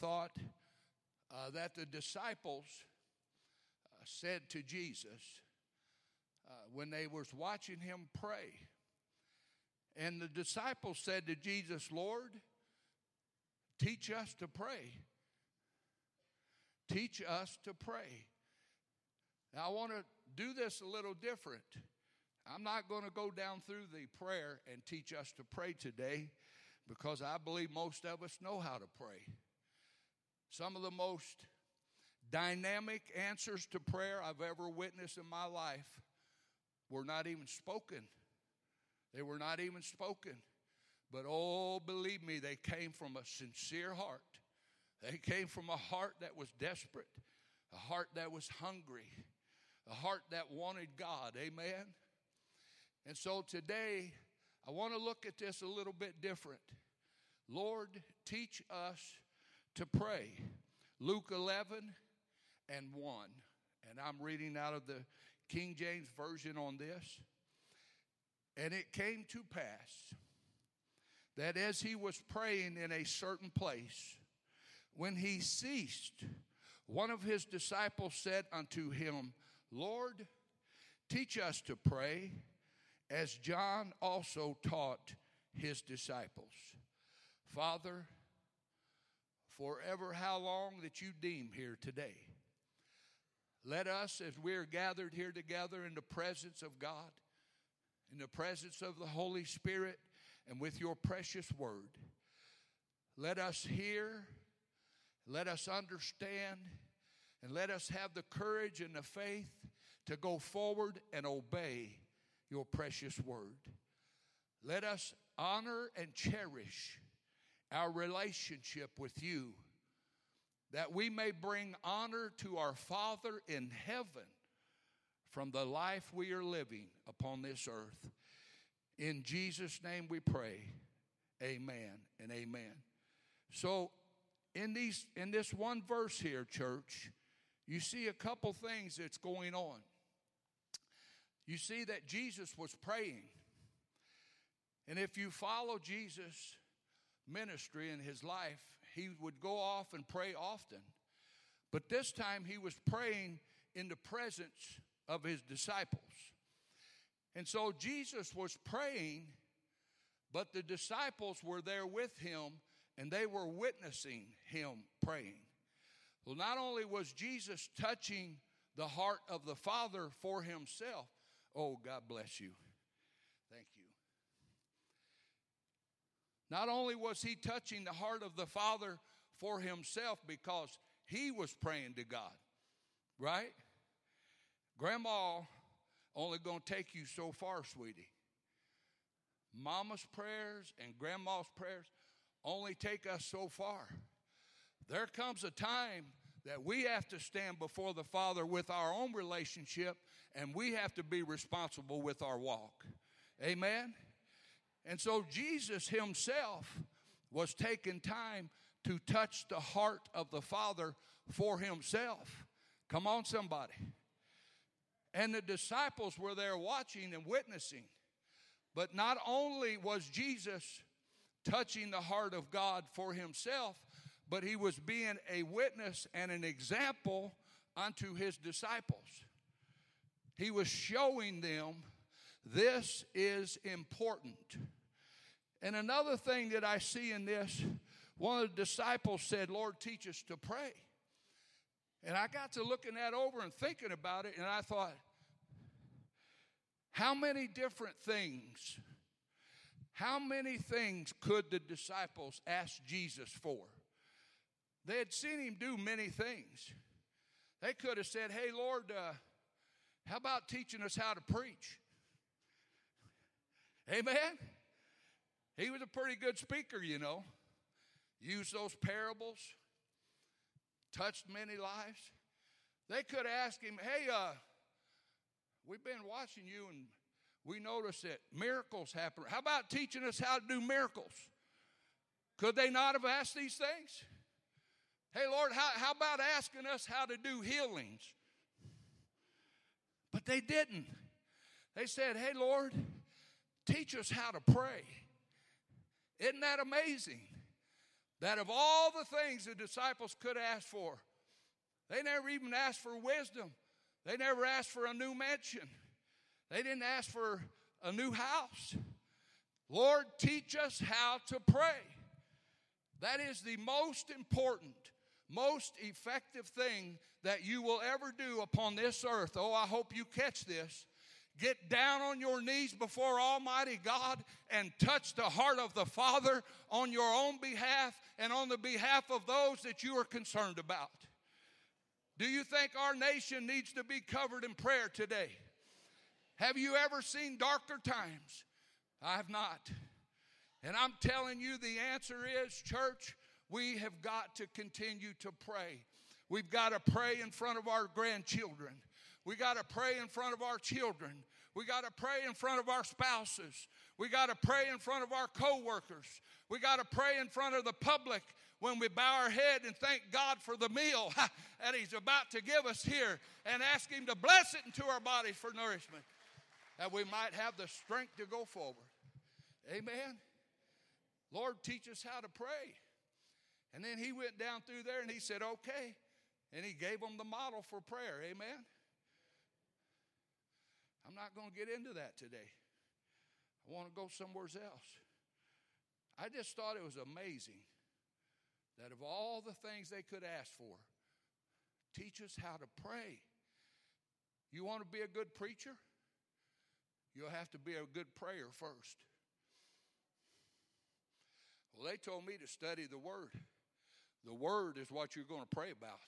thought uh, that the disciples uh, said to Jesus uh, when they was watching him pray. And the disciples said to Jesus, Lord, teach us to pray. Teach us to pray. Now, I want to do this a little different. I'm not going to go down through the prayer and teach us to pray today because I believe most of us know how to pray. Some of the most dynamic answers to prayer I've ever witnessed in my life were not even spoken. They were not even spoken. But oh, believe me, they came from a sincere heart. They came from a heart that was desperate, a heart that was hungry, a heart that wanted God. Amen. And so today, I want to look at this a little bit different. Lord, teach us to pray. Luke 11 and 1. And I'm reading out of the King James Version on this. And it came to pass that as he was praying in a certain place, when he ceased, one of his disciples said unto him, Lord, teach us to pray, as John also taught his disciples. Father, forever how long that you deem here today. Let us, as we are gathered here together in the presence of God, in the presence of the Holy Spirit, and with your precious word, let us hear, let us understand, and let us have the courage and the faith to go forward and obey your precious word. Let us honor and cherish our relationship with you, that we may bring honor to our Father in heaven from the life we are living upon this earth. In Jesus' name we pray. Amen and amen. So in these in this one verse here, church, you see a couple things that's going on. You see that Jesus was praying. And if you follow Jesus' ministry in his life, he would go off and pray often. But this time he was praying in the presence of his disciples. And so Jesus was praying, but the disciples were there with him and they were witnessing him praying. Well, not only was Jesus touching the heart of the Father for himself, oh, God bless you. Thank you. Not only was he touching the heart of the Father for himself because he was praying to God, right? Grandma only going to take you so far, sweetie. Mama's prayers and grandma's prayers only take us so far. There comes a time that we have to stand before the Father with our own relationship and we have to be responsible with our walk. Amen? And so Jesus himself was taking time to touch the heart of the Father for himself. Come on, somebody. And the disciples were there watching and witnessing. But not only was Jesus touching the heart of God for himself, but he was being a witness and an example unto his disciples. He was showing them this is important. And another thing that I see in this, one of the disciples said, Lord, teach us to pray. And I got to looking that over and thinking about it, and I thought, how many different things, how many things could the disciples ask Jesus for? They had seen him do many things. They could have said, Hey, Lord, uh, how about teaching us how to preach? Amen? He was a pretty good speaker, you know. Used those parables, touched many lives. They could ask him, Hey, uh, we've been watching you and we noticed that miracles happen. How about teaching us how to do miracles? Could they not have asked these things? Hey, Lord, how, how about asking us how to do healings? But they didn't. They said, Hey, Lord, teach us how to pray. Isn't that amazing? That of all the things the disciples could ask for, they never even asked for wisdom. They never asked for a new mansion. They didn't ask for a new house. Lord, teach us how to pray. That is the most important, most effective thing that you will ever do upon this earth. Oh, I hope you catch this. Get down on your knees before Almighty God and touch the heart of the Father on your own behalf and on the behalf of those that you are concerned about. Do you think our nation needs to be covered in prayer today? Have you ever seen darker times? I have not. And I'm telling you, the answer is, church, we have got to continue to pray. We've got to pray in front of our grandchildren. We got to pray in front of our children. We got to pray in front of our spouses. We got to pray in front of our coworkers. We got to pray in front of the public when we bow our head and thank God for the meal that He's about to give us here and ask Him to bless it into our bodies for nourishment that we might have the strength to go forward. Amen. Lord, teach us how to pray. And then he went down through there and he said, okay. And he gave them the model for prayer. Amen. I'm not going to get into that today. I want to go somewhere else. I just thought it was amazing that of all the things they could ask for, teach us how to pray. You want to be a good preacher? You'll have to be a good prayer first. Well, they told me to study the Word. The Word is what you're going to pray about.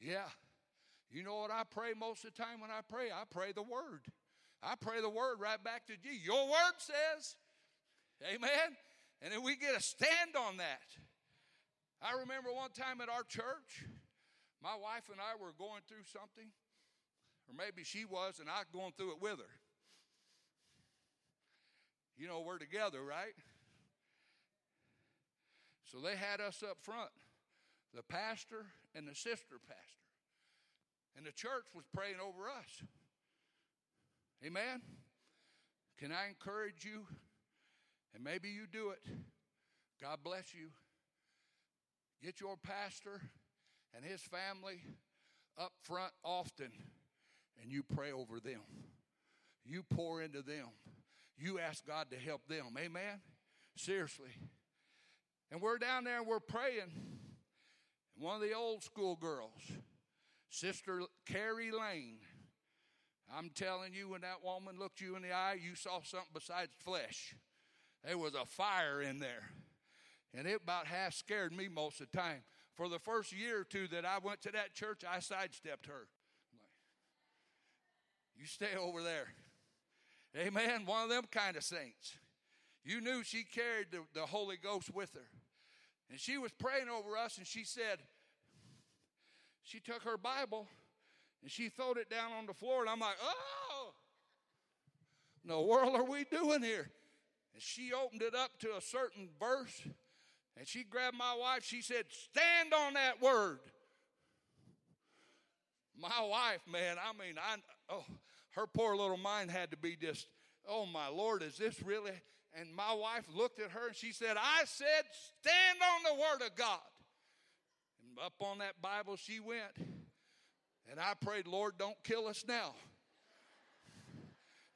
Yeah. You know what I pray most of the time when I pray? I pray the Word. I pray the Word right back to Jesus. Your Word says, Amen. And then we get a stand on that. I remember one time at our church, my wife and I were going through something, or maybe she was, and I going through it with her. You know, we're together, right? So they had us up front, the pastor and the sister pastor. And the church was praying over us. Amen? Can I encourage you? And maybe you do it. God bless you. Get your pastor and his family up front often and you pray over them. You pour into them. You ask God to help them. Amen? Seriously. And we're down there and we're praying. One of the old school girls, Sister Carrie Lane, I'm telling you, when that woman looked you in the eye, you saw something besides flesh. There was a fire in there. And it about half scared me most of the time. For the first year or two that I went to that church, I sidestepped her. You stay over there. Amen. One of them kind of saints. You knew she carried the, the Holy Ghost with her. And she was praying over us, and she said, she took her Bible and she throwed it down on the floor, and I'm like, oh, no world are we doing here? And she opened it up to a certain verse, and she grabbed my wife. She said, Stand on that word. My wife, man, I mean, I oh, her poor little mind had to be just, oh my Lord, is this really? And my wife looked at her and she said, I said, stand on the Word of God. Up on that Bible she went. And I prayed, Lord, don't kill us now.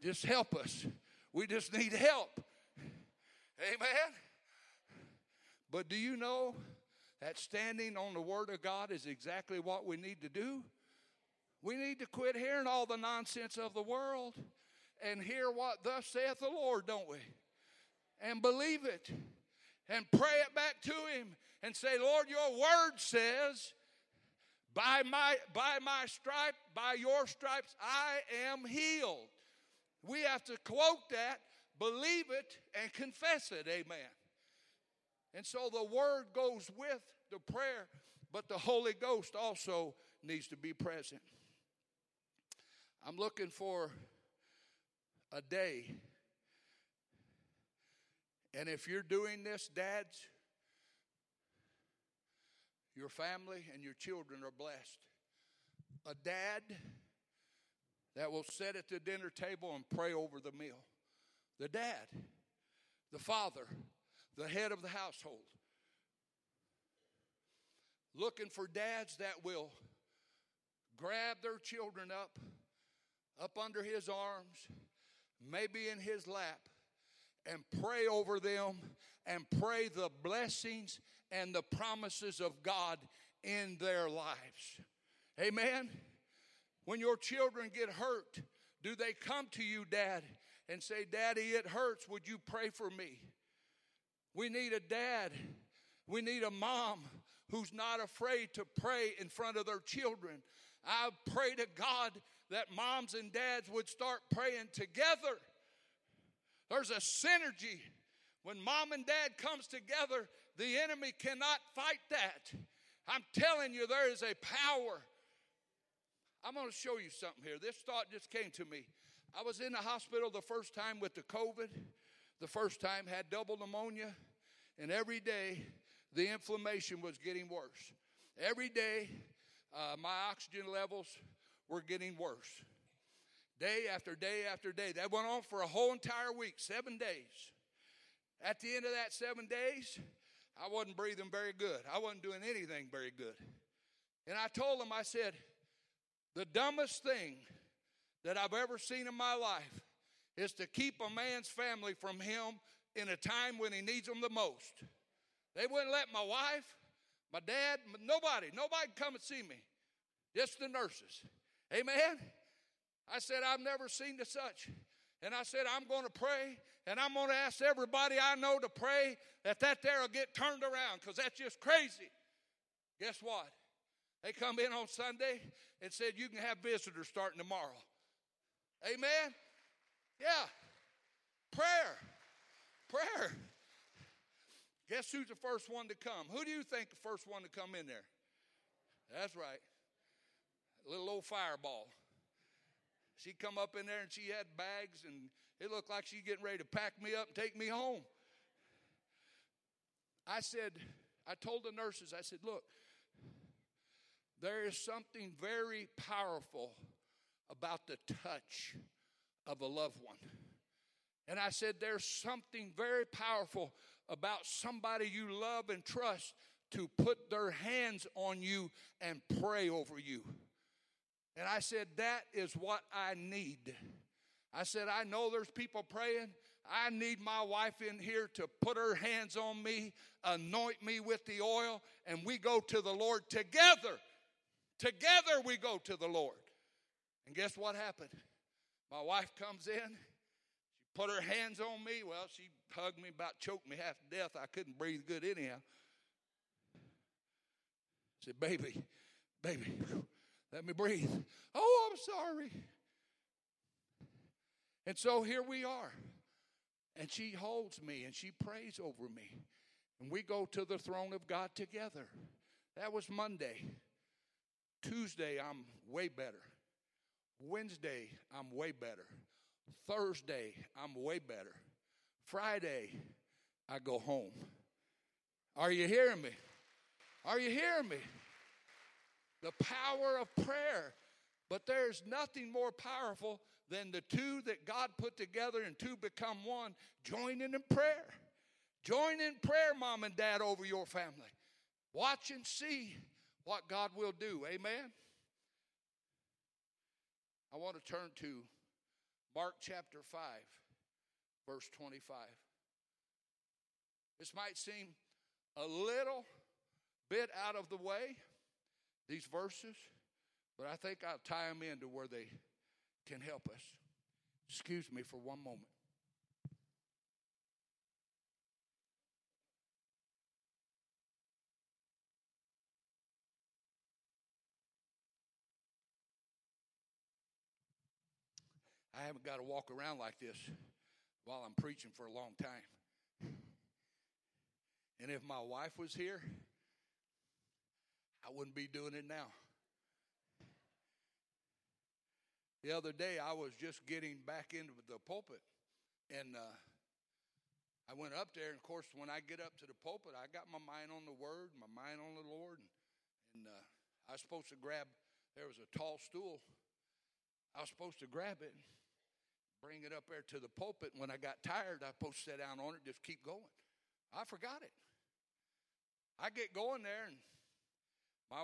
Just help us. We just need help. Amen. But do you know that standing on the Word of God is exactly what we need to do? We need to quit hearing all the nonsense of the world and hear what thus saith the Lord, don't we? and believe it and pray it back to him and say, Lord, your word says, by my, by my stripe, by your stripes, I am healed. We have to quote that, believe it, and confess it. Amen. And so the word goes with the prayer, but the Holy Ghost also needs to be present. I'm looking for a day and if you're doing this, dads, your family and your children are blessed. A dad that will sit at the dinner table and pray over the meal. The dad, the father, the head of the household. looking for dads that will grab their children up, up under his arms, maybe in his lap, and pray over them and pray the blessings and the promises of God in their lives. Amen. When your children get hurt, do they come to you, Dad, and say, Daddy, it hurts. Would you pray for me? We need a dad. We need a mom who's not afraid to pray in front of their children. I pray to God that moms and dads would start praying together. There's a synergy. When mom and dad comes together, the enemy cannot fight that. I'm telling you, there is a power. I'm going to show you something here. This thought just came to me. I was in the hospital the first time with the COVID. The first time had double pneumonia, and every day the inflammation was getting worse. Every day uh, my oxygen levels were getting worse. Day after day after day. That went on for a whole entire week, seven days. At the end of that seven days, I wasn't breathing very good. I wasn't doing anything very good. And I told him, I said, the dumbest thing that I've ever seen in my life is to keep a man's family from him in a time when he needs them the most. They wouldn't let my wife, my dad, nobody, nobody come and see me. Just the nurses. Amen. I said, I've never seen the such. And I said, I'm going to pray, and I'm going to ask everybody I know to pray that that there will get turned around because that's just crazy. Guess what? They come in on Sunday and said, You can have visitors starting tomorrow. Amen? Yeah. Prayer. Prayer. Guess who's the first one to come? Who do you think the first one to come in there? That's right. A little old fireball. She come up in there and she had bags and it looked like she getting ready to pack me up and take me home. I said, I told the nurses, I said, look, there is something very powerful about the touch of a loved one. And I said, there's something very powerful about somebody you love and trust to put their hands on you and pray over you. And I said, That is what I need. I said, I know there's people praying. I need my wife in here to put her hands on me, anoint me with the oil, and we go to the Lord together. Together we go to the Lord. And guess what happened? My wife comes in. She put her hands on me. Well, she hugged me, about choked me half to death. I couldn't breathe good anyhow. I said, Baby, baby, let me breathe. Oh, I'm sorry. And so here we are. And she holds me and she prays over me. And we go to the throne of God together. That was Monday. Tuesday, I'm way better. Wednesday, I'm way better. Thursday, I'm way better. Friday, I go home. Are you hearing me? Are you hearing me? The power of prayer. But there's nothing more powerful than the two that God put together and two become one. Join in in prayer. Join in prayer, mom and dad, over your family. Watch and see what God will do. Amen. I want to turn to Mark chapter 5, verse 25. This might seem a little bit out of the way, these verses, but I think I'll tie them into where they can help us. Excuse me for one moment. I haven't got to walk around like this while I'm preaching for a long time. And if my wife was here, I wouldn't be doing it now. The other day, I was just getting back into the pulpit, and uh, I went up there. And of course, when I get up to the pulpit, I got my mind on the Word, my mind on the Lord, and, and uh, I was supposed to grab. There was a tall stool. I was supposed to grab it, bring it up there to the pulpit. When I got tired, I was supposed to sit down on it, just keep going. I forgot it. I get going there, and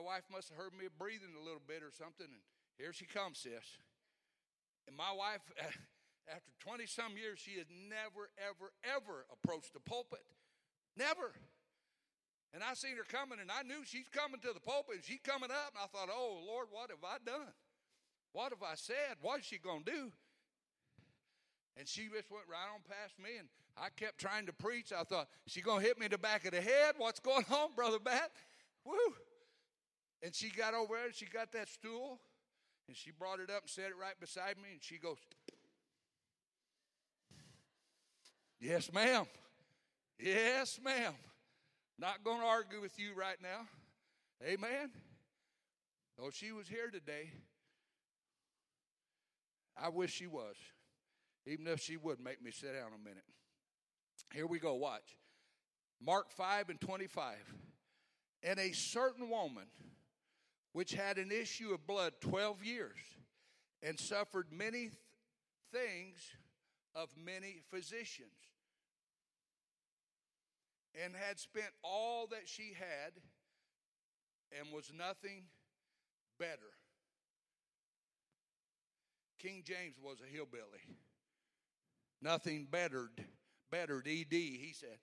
wife must have heard me breathing a little bit or something, and here she comes, sis. And my wife, after 20 some years, she has never, ever, ever approached the pulpit. Never. And I seen her coming, and I knew she's coming to the pulpit, and she's coming up, and I thought, oh, Lord, what have I done? What have I said? What is she going to do? And she just went right on past me, and I kept trying to preach. I thought, she going to hit me in the back of the head? What's going on, Brother Matt? Woo! And she got over there, and she got that stool, and she brought it up and set it right beside me, and she goes, Yes, ma'am. Yes, ma'am. Not going to argue with you right now. Amen. Though she was here today, I wish she was. Even if she would make me sit down a minute. Here we go, watch. Mark 5 and 25. And a certain woman which had an issue of blood 12 years and suffered many th- things of many physicians and had spent all that she had and was nothing better. King James was a hillbilly. Nothing bettered, bettered, ED, he said.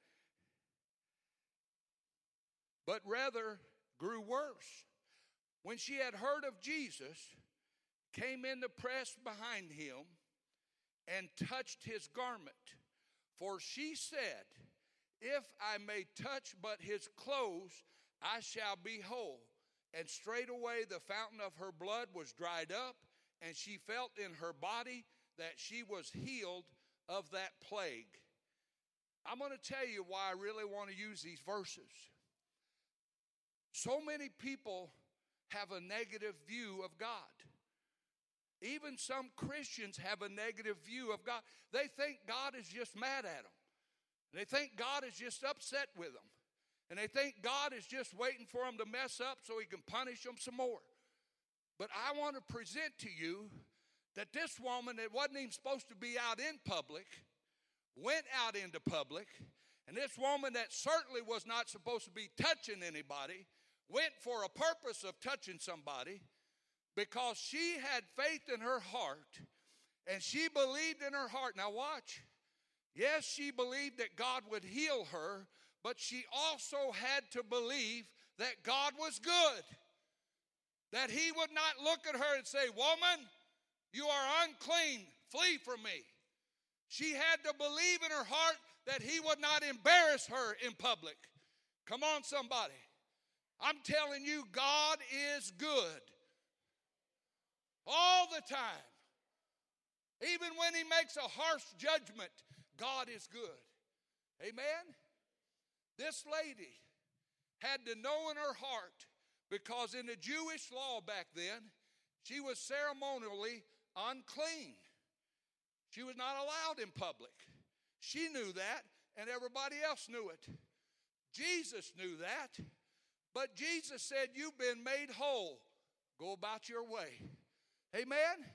But rather grew worse. When she had heard of Jesus, came in the press behind him and touched his garment. For she said, If I may touch but his clothes, I shall be whole. And straightway the fountain of her blood was dried up, and she felt in her body that she was healed of that plague. I'm going to tell you why I really want to use these verses. So many people have a negative view of God. Even some Christians have a negative view of God. They think God is just mad at them. They think God is just upset with them. And they think God is just waiting for them to mess up so he can punish them some more. But I want to present to you that this woman that wasn't even supposed to be out in public went out into public. And this woman that certainly was not supposed to be touching anybody went for a purpose of touching somebody because she had faith in her heart and she believed in her heart. Now, watch. Yes, she believed that God would heal her, but she also had to believe that God was good. That He would not look at her and say, Woman, you are unclean, flee from me. She had to believe in her heart that He would not embarrass her in public. Come on, somebody. I'm telling you, God is good all the time. Even when He makes a harsh judgment, God is good. Amen? This lady had to know in her heart, because in the Jewish law back then, she was ceremonially unclean. She was not allowed in public. She knew that, and everybody else knew it. Jesus knew that. But Jesus said, You've been made whole. Go about your way. Amen?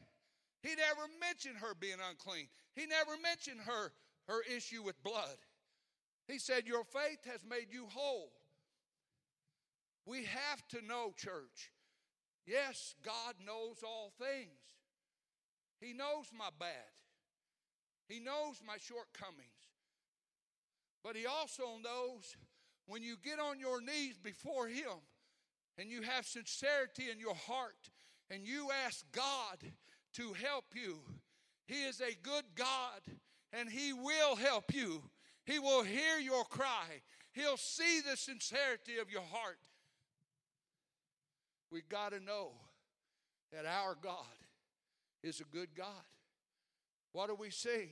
He never mentioned her being unclean. He never mentioned her, her issue with blood. He said, Your faith has made you whole. We have to know, church. Yes, God knows all things. He knows my bad. He knows my shortcomings. But He also knows when you get on your knees before Him and you have sincerity in your heart and you ask God to help you, He is a good God and He will help you. He will hear your cry, He'll see the sincerity of your heart. We got to know that our God is a good God. What do we sing?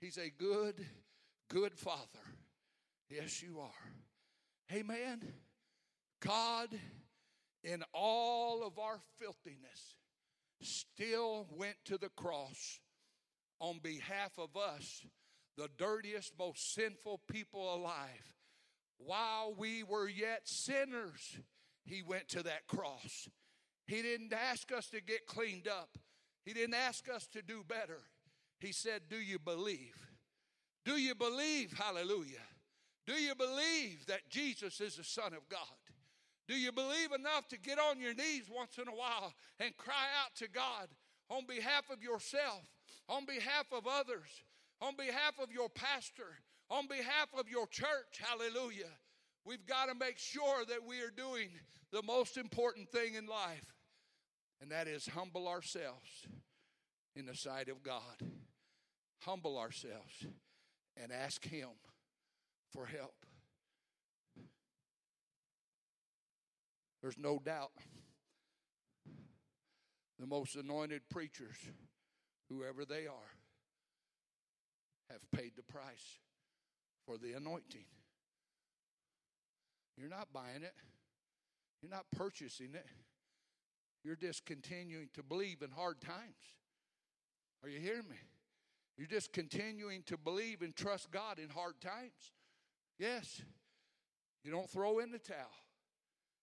He's a good, good Father. Yes, you are. Amen. God, in all of our filthiness, still went to the cross on behalf of us, the dirtiest, most sinful people alive. While we were yet sinners, He went to that cross. He didn't ask us to get cleaned up, He didn't ask us to do better. He said, Do you believe? Do you believe? Hallelujah. Do you believe that Jesus is the Son of God? Do you believe enough to get on your knees once in a while and cry out to God on behalf of yourself, on behalf of others, on behalf of your pastor, on behalf of your church? Hallelujah. We've got to make sure that we are doing the most important thing in life, and that is humble ourselves in the sight of God. Humble ourselves and ask Him for help. There's no doubt the most anointed preachers, whoever they are, have paid the price for the anointing. You're not buying it, you're not purchasing it. You're just continuing to believe in hard times. Are you hearing me? You're just continuing to believe and trust God in hard times. Yes. You don't throw in the towel.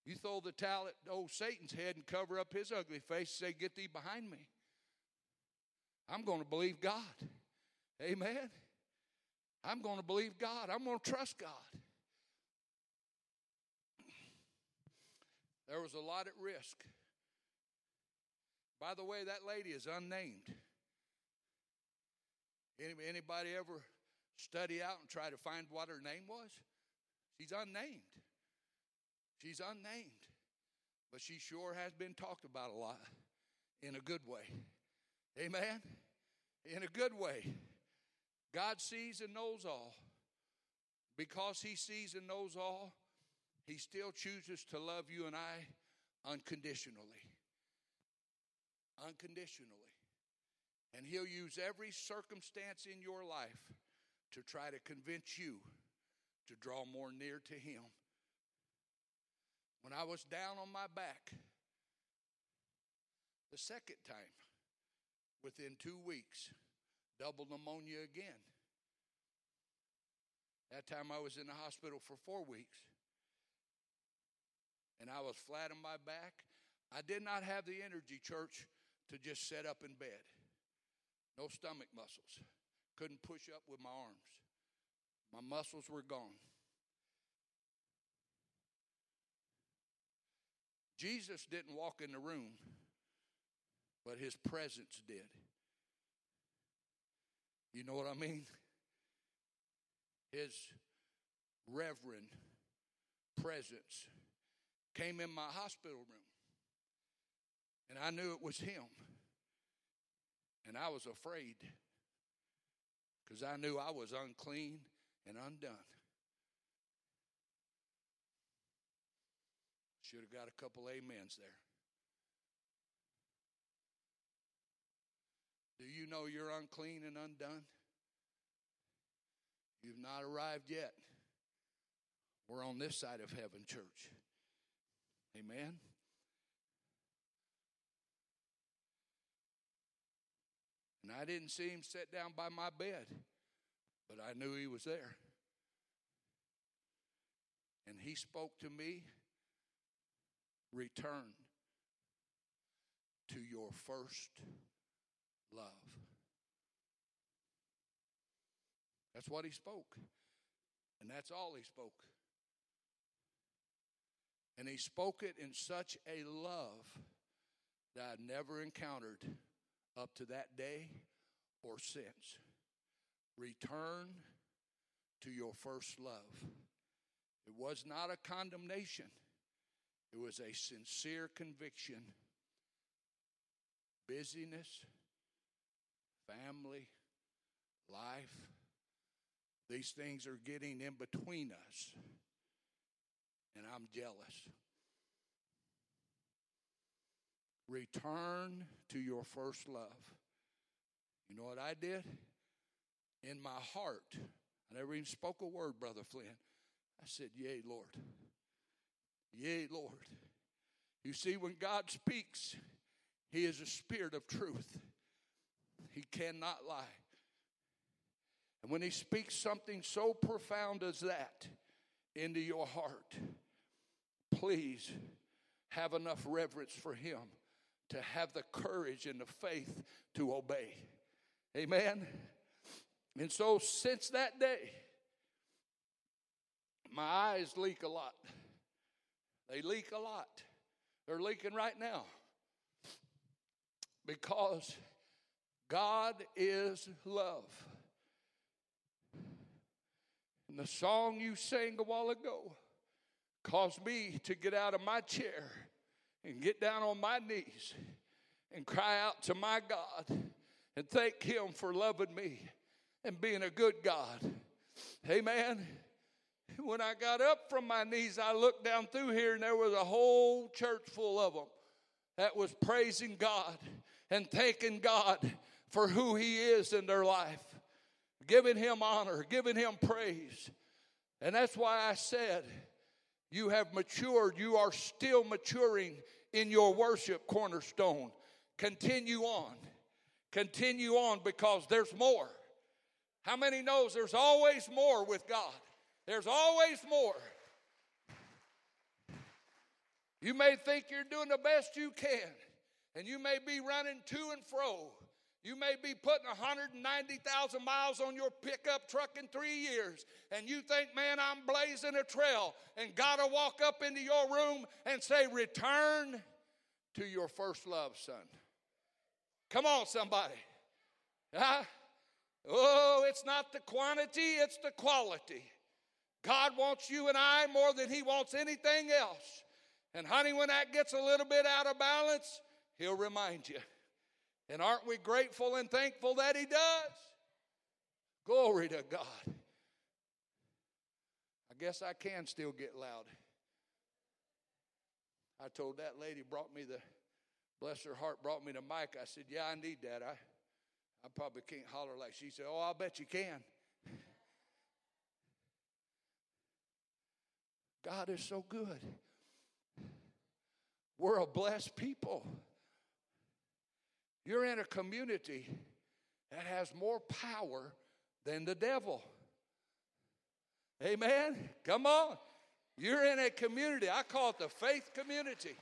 You throw the towel at old Satan's head and cover up his ugly face and say, Get thee behind me. I'm going to believe God. Amen. I'm going to believe God. I'm going to trust God. There was a lot at risk. By the way, that lady is unnamed. Anybody ever study out and try to find what her name was? She's unnamed. She's unnamed, but she sure has been talked about a lot in a good way. Amen? In a good way. God sees and knows all. Because He sees and knows all, He still chooses to love you and I unconditionally. Unconditionally. And He'll use every circumstance in your life to try to convince you to draw more near to Him when I was down on my back the second time, within two weeks, double pneumonia again. That time I was in the hospital for four weeks. And I was flat on my back. I did not have the energy, church, to just sit up in bed. No stomach muscles. Couldn't push up with my arms. My muscles were gone. Jesus didn't walk in the room, but his presence did. You know what I mean? His reverend presence came in my hospital room, and I knew it was him. And I was afraid because I knew I was unclean and undone. Should have got a couple amens there. Do you know you're unclean and undone? You've not arrived yet. We're on this side of heaven, church. Amen. And I didn't see him sit down by my bed, but I knew he was there. And he spoke to me return to your first love. That's what he spoke. And that's all he spoke. And he spoke it in such a love that I'd never encountered up to that day or since. Return to your first love. It was not a condemnation. It was a sincere conviction. Busyness, family, life, these things are getting in between us. And I'm jealous. Return to your first love. You know what I did? In my heart, I never even spoke a word, Brother Flynn. I said, Yea, Lord. Yea, Lord. You see, when God speaks, He is a spirit of truth. He cannot lie. And when He speaks something so profound as that into your heart, please have enough reverence for Him to have the courage and the faith to obey. Amen. And so, since that day, my eyes leak a lot. They leak a lot. They're leaking right now. Because God is love. And the song you sang a while ago caused me to get out of my chair and get down on my knees and cry out to my God and thank Him for loving me and being a good God. Amen. When I got up from my knees, I looked down through here and there was a whole church full of them that was praising God and thanking God for who He is in their life, giving Him honor, giving Him praise. And that's why I said, You have matured. You are still maturing in your worship, Cornerstone. Continue on. Continue on because there's more. How many knows there's always more with God? There's always more. You may think you're doing the best you can, and you may be running to and fro. You may be putting 190,000 miles on your pickup truck in three years, and you think, man, I'm blazing a trail, and God will walk up into your room and say, Return to your first love, son. Come on, somebody. Huh? Oh, it's not the quantity, it's the quality. God wants you and I more than He wants anything else. And, honey, when that gets a little bit out of balance, He'll remind you. And aren't we grateful and thankful that He does? Glory to God. I guess I can still get loud. I told that lady, brought me the, bless her heart, brought me the mic. I said, Yeah, I need that. I, I probably can't holler like she said, Oh, I'll bet you can. God is so good. We're a blessed people. You're in a community that has more power than the devil. Amen? Come on. You're in a community. I call it the faith community.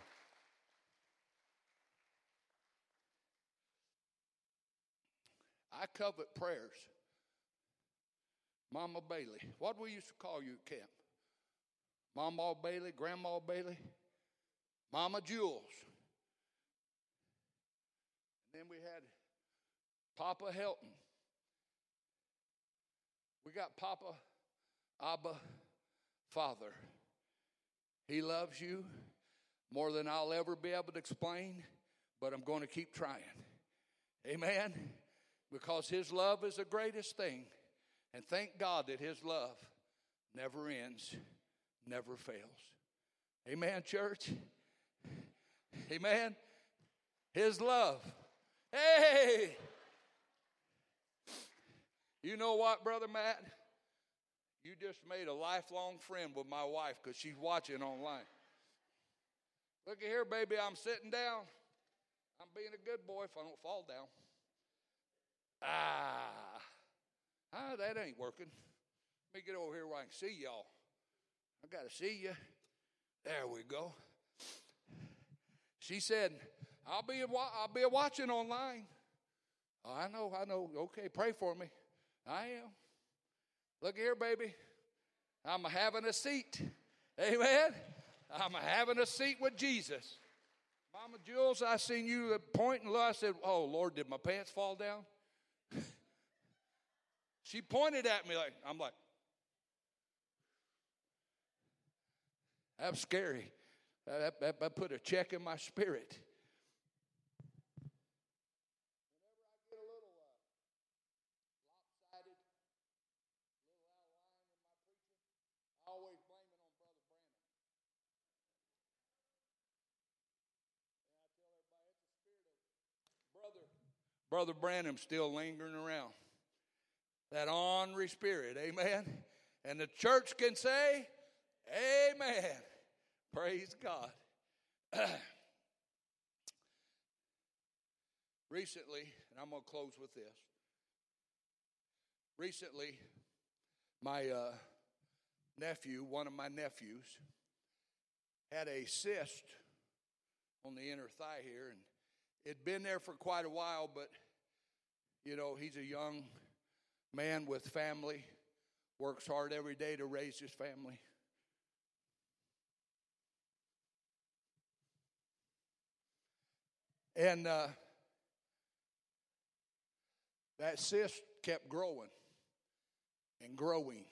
I covet prayers. Mama Bailey. What we used to call you at camp? Mama Bailey, Grandma Bailey, Mama Jules. Then we had Papa Helton. We got Papa, Abba, Father. He loves you more than I'll ever be able to explain, but I'm going to keep trying. Amen. Because His love is the greatest thing. And thank God that His love never ends never fails. Amen, church? Amen? His love. Hey! You know what, Brother Matt? You just made a lifelong friend with my wife because she's watching online. Look at here, baby. I'm sitting down. I'm being a good boy if I don't fall down. Ah, ah that ain't working. Let me get over here where I can see y'all. I got to see you. There we go. She said, I'll be, I'll be watching online. Oh, I know, I know. Okay, pray for me. I am. Look here, baby. I'm having a seat. Amen. I'm having a seat with Jesus. Mama Jules, I seen you pointing. I said, Oh, Lord, did my pants fall down? she pointed at me like, I'm like, That's scary. That, that, that put a check in my spirit. Brother Branham's still lingering around. That ornery spirit, amen. And the church can say, Amen. Praise God. Recently, and I'm going to close with this. Recently, my uh, nephew, one of my nephews, had a cyst on the inner thigh here, and It'd been there for quite a while, but you know, he's a young man with family, works hard every day to raise his family. And uh, that cyst kept growing and growing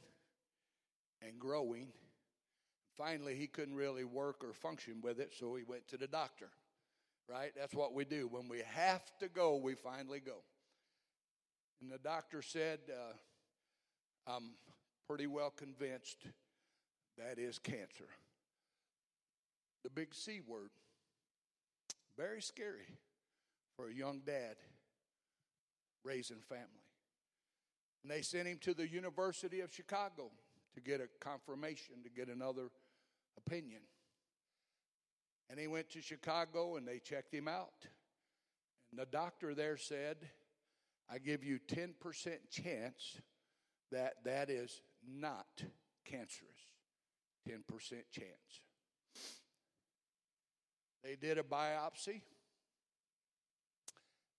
and growing. Finally, he couldn't really work or function with it, so he went to the doctor. Right? That's what we do. When we have to go, we finally go. And the doctor said, uh, I'm pretty well convinced that is cancer. The big C word. Very scary for a young dad raising family. And they sent him to the University of Chicago to get a confirmation, to get another opinion. And he went to Chicago and they checked him out. And the doctor there said, I give you 10% chance that that is not cancerous. 10% chance. They did a biopsy,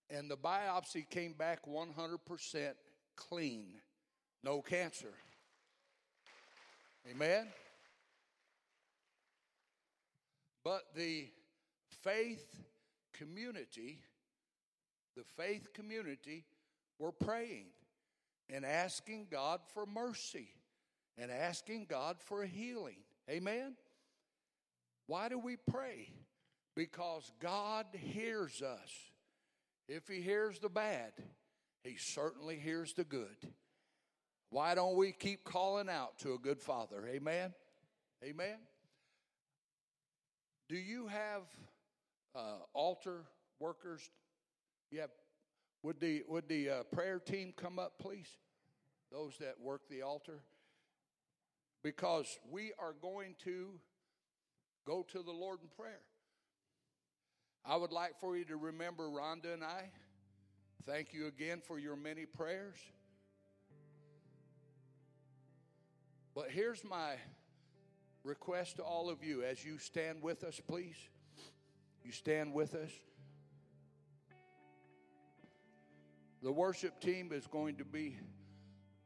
and the biopsy came back 100% clean, no cancer. Amen? But the faith community, the faith community were praying and asking God for mercy and asking God for healing. Amen? Why do we pray? Because God hears us. If He hears the bad, He certainly hears the good. Why don't we keep calling out to a good Father? Amen? Amen? Do you have uh, altar workers? You have would the, would the uh, prayer team come up, please? Those that work the altar. Because we are going to go to the Lord in prayer. I would like for you to remember Rhonda and I. Thank you again for your many prayers. But here's my request to all of you as you stand with us, please. You stand with us. The worship team is going to be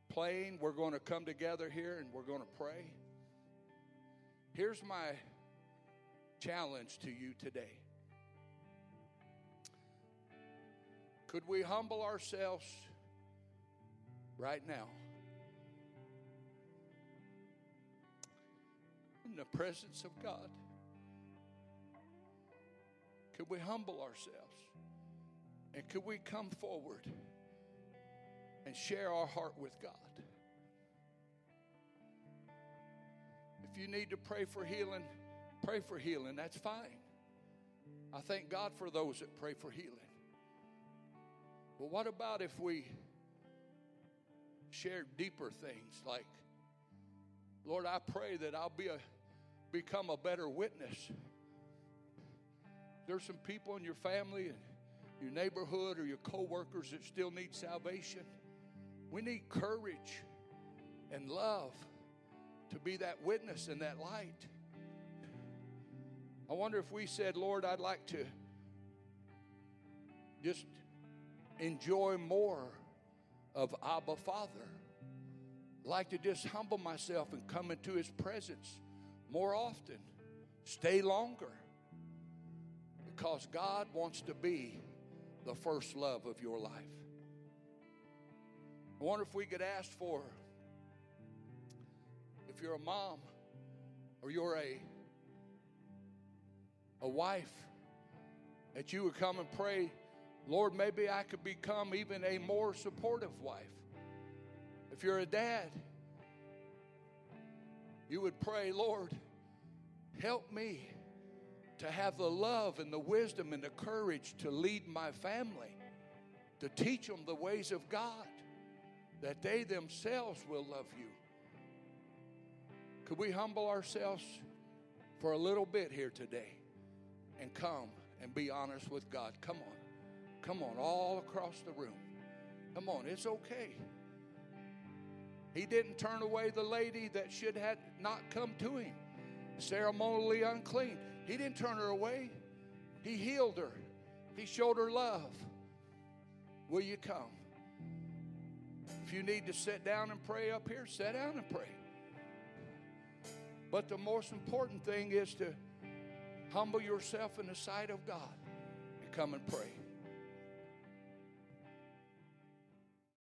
playing. We're going to come together here and we're going to pray. Here's my challenge to you today. Could we humble ourselves right now in the presence of God? Could we humble ourselves? And could we come forward and share our heart with God? If you need to pray for healing, pray for healing. That's fine. I thank God for those that pray for healing. But what about if we share deeper things like, Lord, I pray that I'll be a, become a better witness. There's some people in your family and your neighborhood or your coworkers that still need salvation. We need courage and love to be that witness and that light. I wonder if we said, Lord, I'd like to just enjoy more of Abba Father. Like to just humble myself and come into His presence more often, stay longer, because God wants to be the first love of your life. I wonder if we could ask for, if you're a mom or you're a, a wife, that you would come and pray, Lord, maybe I could become even a more supportive wife. If you're a dad, you would pray, Lord, help me to have the love and the wisdom and the courage to lead my family, to teach them the ways of God, that they themselves will love you. Could we humble ourselves for a little bit here today and come and be honest with God? Come on. Come on, all across the room. Come on, it's okay. He didn't turn away the lady that should have not come to him, ceremonially unclean. He didn't turn her away, He healed her, He showed her love. Will you come? If you need to sit down and pray up here, sit down and pray. But the most important thing is to humble yourself in the sight of God and come and pray.